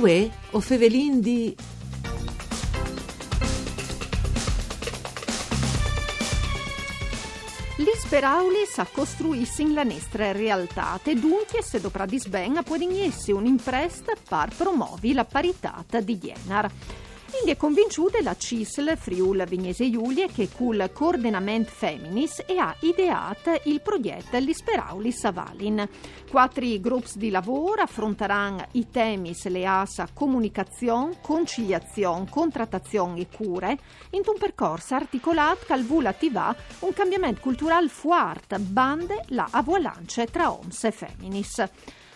Uè, o fevelin di... L'Isperaulis a costruissin la nostra realtà e dunque se dovrà disben può essere un'impresta per promuovi la parità di Jenar. Quindi è convinciuta la CISL Friul Vignese Giulie che col coordinamento Feminis e ha ideato il progetto L'Isperaulis a Valin. Quattro gruppi di lavoro affronteranno i temi le asa comunicazione, conciliazione, contrattazione e cure in un percorso articolato che vuole attivare un cambiamento culturale fuerte, bande la avalanche tra oms e feminis.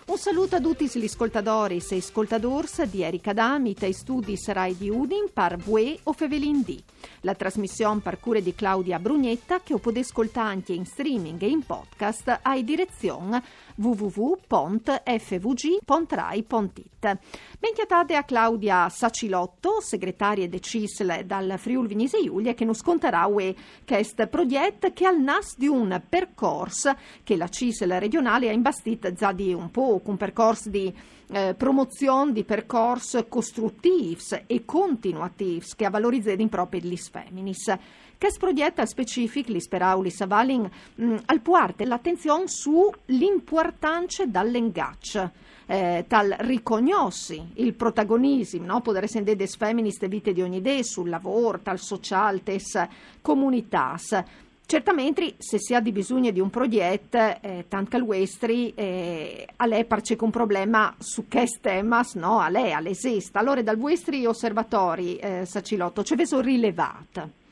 Un saluto a tutti gli ascoltatori e ascoltadors di Erika Damit e studi Rai di Udin par Bue o Fevelin D. La trasmissione per cure di Claudia Brugnetta che potete ascoltare anche in streaming e in podcast a direzione www.fvg.rai.it. Bentiatate a Claudia Sacilotto, segretaria de CISL dal Friul Vignese Giulia, che nos conterà UE questo progetto che al nas di un percorso che la CISL regionale ha imbastito già di un po', un percorso di eh, promozione di percorsi costruttivi e continuativi che valorizzano proprio gli feminis. Questo progetto specifico, l'Isperaulis a Valin, mh, al puarte l'attenzione sull'importanza dall'engaccio. Eh, tal ricognossi il protagonismo, no? poter essere des femministe vite di ogni idea sul lavoro, tal social, tes comunitas. Certamente, se si ha di bisogno di un progetto, eh, tanto calvestri, eh, a lei parce un problema su che temas, no? A lei, all'esista. Allora, dal vostri osservatori, eh, Sacilotto, ci avete rilevato?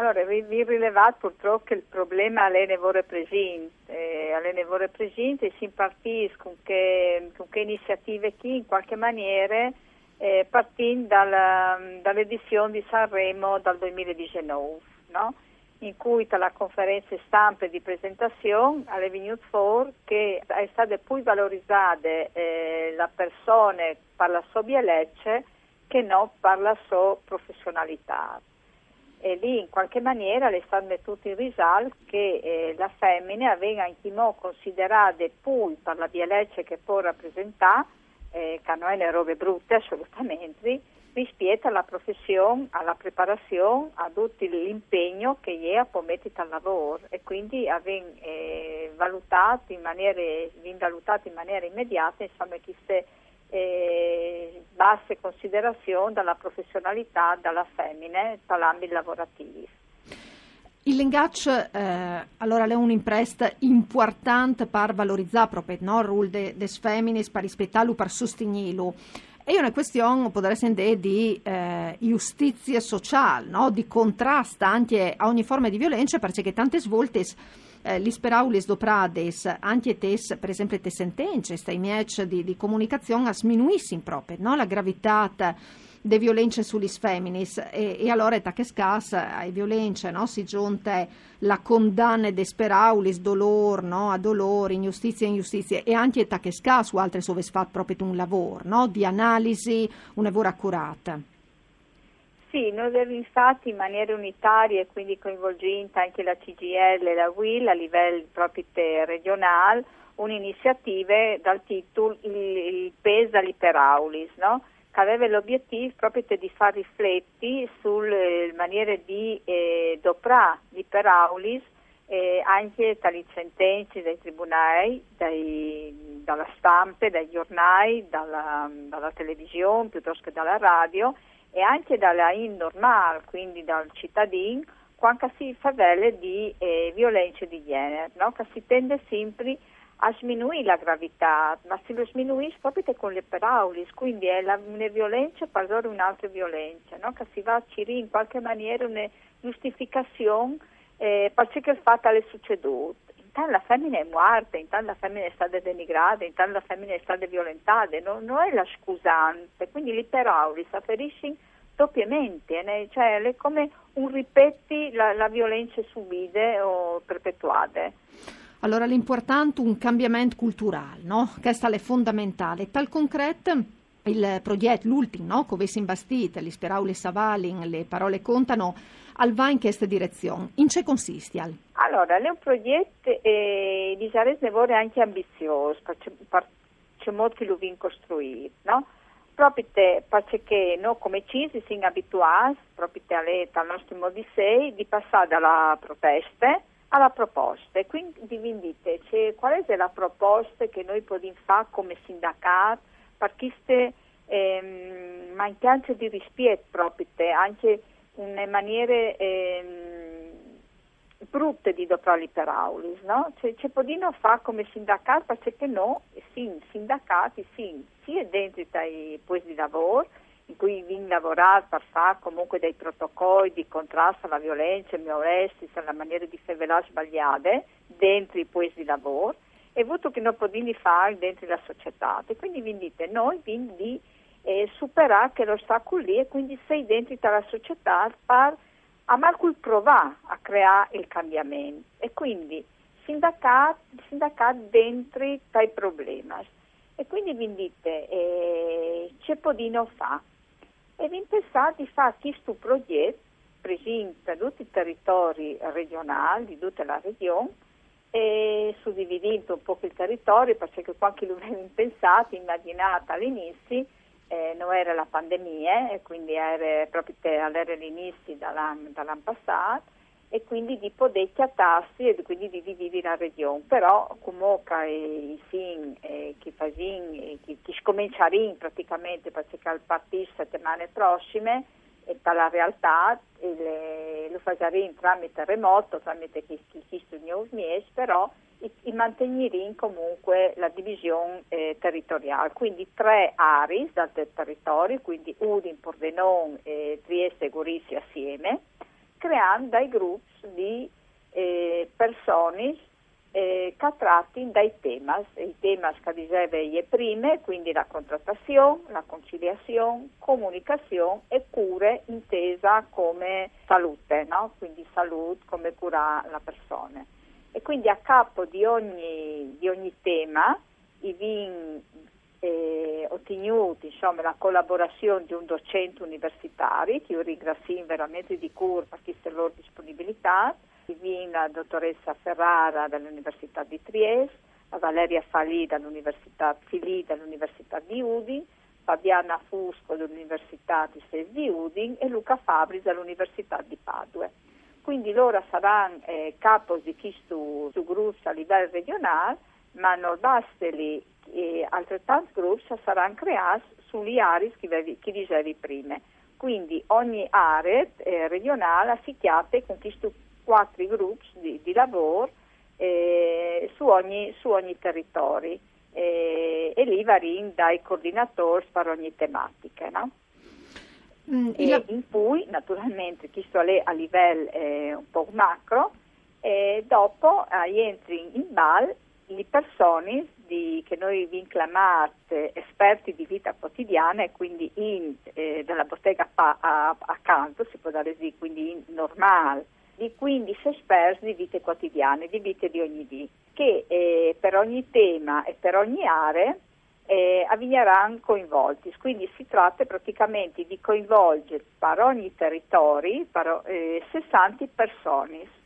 Allora, vi, rilevate purtroppo che il problema è nevore presente, eh, alle nevore presente si impartisce con che, che iniziative chi in qualche maniera eh, partendo dalla, dall'edizione di Sanremo dal 2019, no? in cui la conferenza stampa di presentazione alle venuto fuori che è stata poi valorizzata eh, la persona per la sua bellezza che non per la sua professionalità e lì in qualche maniera le stanno mettute in risalto che eh, la femmina venga anche considerata poi per la bellezza che può rappresentare, eh, che non è le robe brutte assolutamente, rispetto alla professione, alla preparazione, a tutto l'impegno che ella può mettere al lavoro. E quindi aver eh, valutato in maniera, valutato in maniera immediata insomma, chi eh, basse considerazioni dalla professionalità della femmina nell'ambito lavorativo. Il Lengaccio eh, allora è un'impresta importante per valorizzare proprio no, il ruolo delle de femmine, per rispettarlo, per sostenerlo. È una questione, potrebbe essere, di eh, giustizia sociale, no? di contrasto anche a ogni forma di violenza, perché tante svolte eh, l'isperaulis doprades, anche tes, per esempio, te sentenze, stai miec di, di comunicazione, sminuissin proprio, no? la gravità de violenze sugli feminis e, e allora è che scassa ai violenze no? si giunte la condanna de speraulis dolor no? a dolore ingiustizia ingiustizia e anche che scassa su altre fa proprio un lavoro no? di analisi un lavoro accurato sì, noi abbiamo infatti in maniera unitaria e quindi coinvolgente anche la CGL e la WIL a livello proprio regionale un'iniziativa dal titolo Il, il PES all'Iperaulis, no? che aveva l'obiettivo proprio di far rifletti sulle maniere di eh, doprà l'Iperaulis eh, anche dalle sentenze dai tribunali, dai, dalla stampa, dai giornali, dalla, dalla televisione piuttosto che dalla radio e anche dalla in normale, quindi dal cittadino, quando si parla di eh, violenza di genere, no? che si tende sempre a sminuire la gravità, ma si lo sminuisce proprio con le parole, quindi è la, una violenza per un'altra violenza, no? che si va a cirire in qualche maniera una giustificazione eh, per ciò che il fatto è succeduto. Intanto la femmina è morta, intanto la femmina è stata denigrata, intanto la femmina è stata violentata, non, non è la scusante, quindi l'iperaulis afferisce doppiamente, né? cioè è come un ripetti la, la violenza subite o perpetuate. Allora l'importante è un cambiamento culturale, no? Questo è fondamentale. Tal concreto il progetto, l'ultimo, no? come si imbastite, le speraule savalin, le parole contano, al va in questa direzione. In che consiste? Al? Allora, è un progetto eh, di Sarese vuole anche ambizioso, per c'è molto che lo viene costruito, no? proprio perché noi come CISI siamo abituati, proprio al nostro modo di passare dalla protesta alla proposta. Quindi vi dite, cioè, qual è la proposta che noi possiamo fare come sindacato per queste ehm, mancanze di rispetto proprio anche in maniere ehm, brutte di doprali per aulis, no? Cioè, c'è podino fa come sindacato, perché no, sì, sindacati, sì, sia dentro i posti di lavoro, in cui viene lavorato per fare comunque dei protocolli di contrasto alla violenza, alle molestie, alla maniera di fare sbagliate dentro i posti di lavoro, e avuto che non possiamo fare dentro la società. E quindi vi dite, noi quindi eh, superare che l'ostacolo lì e quindi sei dentro la società per a Marcul provare a creare il cambiamento e quindi sindacato, sindacato dentro i problemi. E quindi vi dite, eh, c'è podino fa. E vi pensate di fare questo progetto presenta tutti i territori regionali di tutta la regione e suddividendo un po' il territorio perché qualche lo aveva pensato, immaginato all'inizio eh, non era la pandemia e quindi era proprio all'era l'inizio dall'anno, dall'anno passato e quindi di poter chiattarsi e quindi di dividere la regione. Però comunque i fin eh, che fasin, che, che scominciarin praticamente perché il partito settimane prossime e dalla realtà le, lo facerin tramite remoto, tramite chi, chi, chi studia però e mantenere comunque la divisione eh, territoriale, quindi tre aree dal territorio, quindi Udin, Pordenone, eh, Trieste e Gorizia assieme, creando dei gruppi di eh, persone eh, trattano dai temi, i temi che dicevo io prima, quindi la contrattazione, la conciliazione, comunicazione e cure intesa come salute, no? quindi salute come cura la persona e quindi a capo di ogni, di ogni tema i vin eh, ottenuti insomma, la collaborazione di un docente universitario che io ringrazio veramente di cuore per questa loro disponibilità i vin la dottoressa Ferrara dall'Università di Trieste la Valeria Falì dall'Università, Filì dall'Università di Udin Fabiana Fusco dall'Università di Udin e Luca Fabris dall'Università di Padua quindi loro saranno eh, capo di questo gruppo a livello regionale, ma non basta lì, altrettanti gruppi saranno creati sulle aree che, che dicevi prima. Quindi ogni area eh, regionale si chiama con questi quattro gruppi di, di lavoro eh, su, ogni, su, ogni, territorio eh, e lì varino dai coordinatori per ogni tematica. No? Mm, il... in cui naturalmente questo è a livello eh, un po' macro e dopo eh, entri in bal le persone di, che noi vi chiamiamo esperti di vita quotidiana e quindi in, eh, dalla bottega a, a, accanto, si può dare così, quindi in normale, di 15 esperti di vite quotidiane, di vite di ogni dì, che eh, per ogni tema e per ogni area eh, avvegneranno coinvolti. Quindi si tratta praticamente di coinvolgere per ogni territorio per, eh, 60 persone.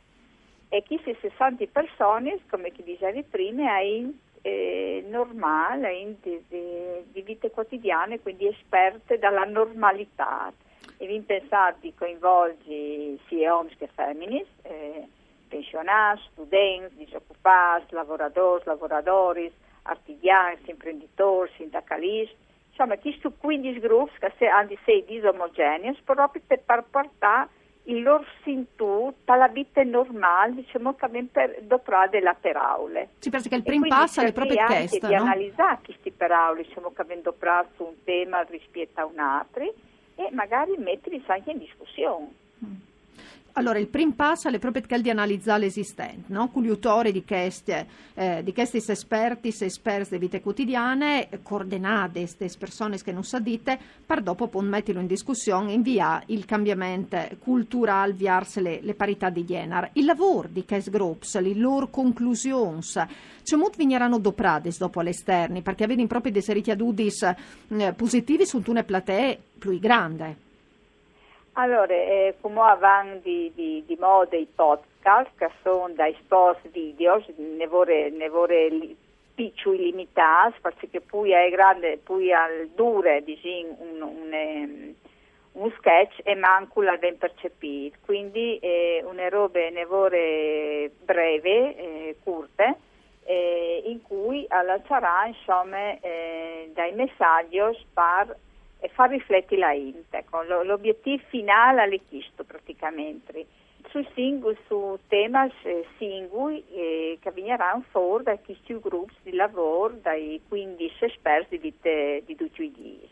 E queste 60 persone, come ti dicevi prima, è eh, normale, in, di, di, vite quotidiane, quindi esperte dalla normalità. E vi pensate di coinvolgere sia uomini che femmine, eh, pensionati, studenti, disoccupati, lavoratori, lavoratori, artigiani, imprenditori, sindacalisti, insomma, questi 15 gruppi che hanno sei disomogenei proprio per portare il loro sintù dalla vita normale, diciamo che per doprare la peraule. Sì, perché il primo passo è proprio questo, di analizzare questi peraule, diciamo che vengono doprare su un tema rispetto a un altro e magari metterli anche in discussione. Allora, il primo passo è proprio di analizzare l'esistente, no? con gli autori di questi, eh, di questi esperti, esperti di vite quotidiane, coordinate queste persone che non sa dite, per dopo poi metterlo in discussione e inviare il cambiamento culturale verso le, le parità di genere. Il lavoro di questi gruppi, le loro conclusioni, c'è molto vigneranno doprate dopo all'esterni, perché avete proprio dei seriti adudis eh, positivi su una platee più grande. Allora, eh, come avanti di, di, moda i podcast, che sono dai post video, ne vorrei, ne vorrei piccoli limitati, perché poi è grande, poi al dure disin, un, un, un, un, sketch e manco la ben percepito, quindi eh, una robe nevore breve, eh, curte, eh, in cui lanciarà insomma eh, dai messaggi per eh, far riflettere la mente. Ecco, l'obiettivo finale è chiesto praticamente su singoli, su temi eh, singoli eh, che verranno fuori da questi gruppi di lavoro, dai 15 esperti di, te, di tutti i giorni.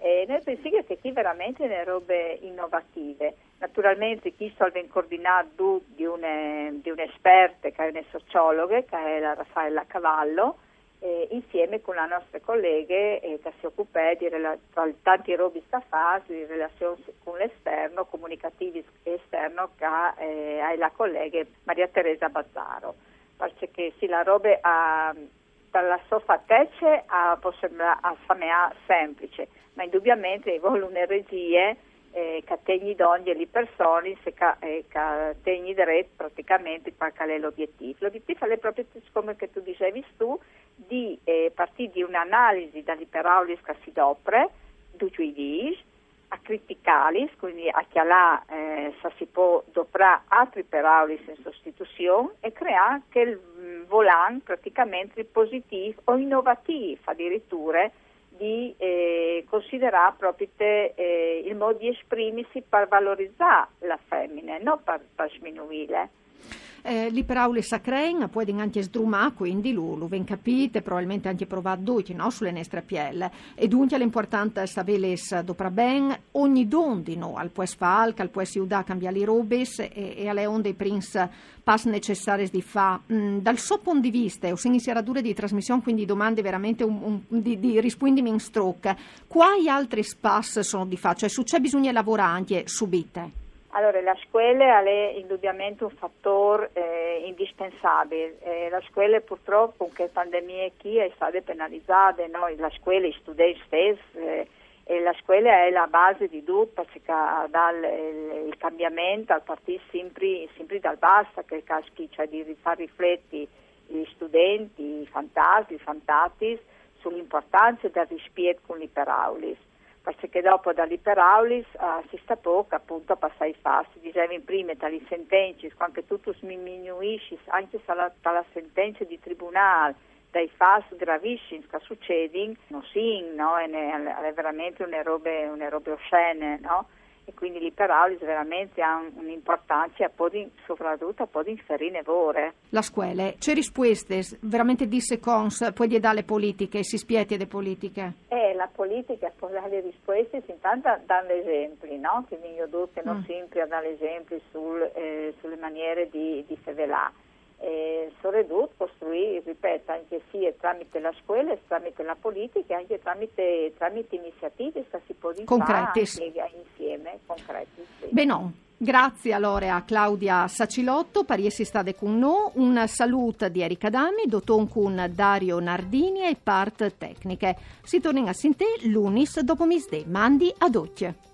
E noi pensiamo che qui veramente sono robe innovative. Naturalmente chi sta ben coordinato di, un'esperta che è una sociologa, che è la Raffaella Cavallo, eh, insieme con le nostre colleghe eh, che si occupa di rela- tanti robi staffati di relazioni con l'esterno, comunicativi esterno che eh, è la collega Maria Teresa Bazzaro. Perché sì, la roba ha, dalla sua fattezza può sembrare semplice, ma indubbiamente vuole una regia eh, che tegni d'ogni le persone se che, eh, che tegni diretto praticamente qual è l'obiettivo. L'obiettivo è proprio come che tu dicevi tu, di eh, partire di un'analisi dall'iperaulis che si dopre, du giudiz, a criticalis, quindi a chialà eh, se si può doprare altri iperaulis in sostituzione e creare anche il mm, volant praticamente positivo o innovativo addirittura di eh, considerare proprio te, eh, il modo di esprimersi per valorizzare la femmina, non per, per sminuire. Eh, L'iperaule sacren può anche sdrumare, quindi lo, lo ven capite, probabilmente anche provare duci no? sulle nostre pielle. E dunque l'importante è sapere dopo ben ogni dondino al può fare, al può si udà cambiare le robe e, e alle onde prince pass necessarie di fa. Mm, dal suo punto di vista, o se iniziare dure di trasmissione, quindi domande veramente un, un, di, di rispondimi in stroke, quali altri spass sono di fa? Cioè su c'è bisogna lavorare anche subite? Allora, la scuola è indubbiamente un fattore eh, indispensabile. Eh, la scuola purtroppo, con la pandemia qui, è stata penalizzata, no? la scuola, i studenti stessi, eh, e la scuola è la base di tutto, perché dà il, il, cambiamento a partire sempre, sempre dal basso, che caschi, cioè di far riflettere gli studenti, i fantasi, i fantatis, sull'importanza del rispetto con l'iperaulis perché dopo dall'iperaulis uh, si sta poco appunto a passare i fasti, dicevi prima dalle sentenze, quando tu sminuisci anche dalla sentenza di tribunale, dai fasti gravissimi che succedono, non si, no? è, veramente una roba, una roba oscene, no? Quindi l'iperaulis veramente ha un'importanza di, soprattutto può inferire vore. La scuola, c'è risposte veramente disse cons, poi di dare politiche, si spieti le politiche? Eh, la politica può dare risposte intanto dando esempi, no? Che io che non mm. sempre a dare esempi sul, eh, sulle maniere di, di fevelà eh, Soredut costruì, ripeto, anche sì tramite la scuola, tramite la politica, anche tramite, tramite iniziative che si può fare insieme, concreti. Sì. Benon. Grazie allora a Claudia Sacilotto, pariesi stade con noi, un saluto di Erika Dami, dotton con Dario Nardini e part tecniche. Si torna a sentire l'unis dopo misde, mandi ad occhio.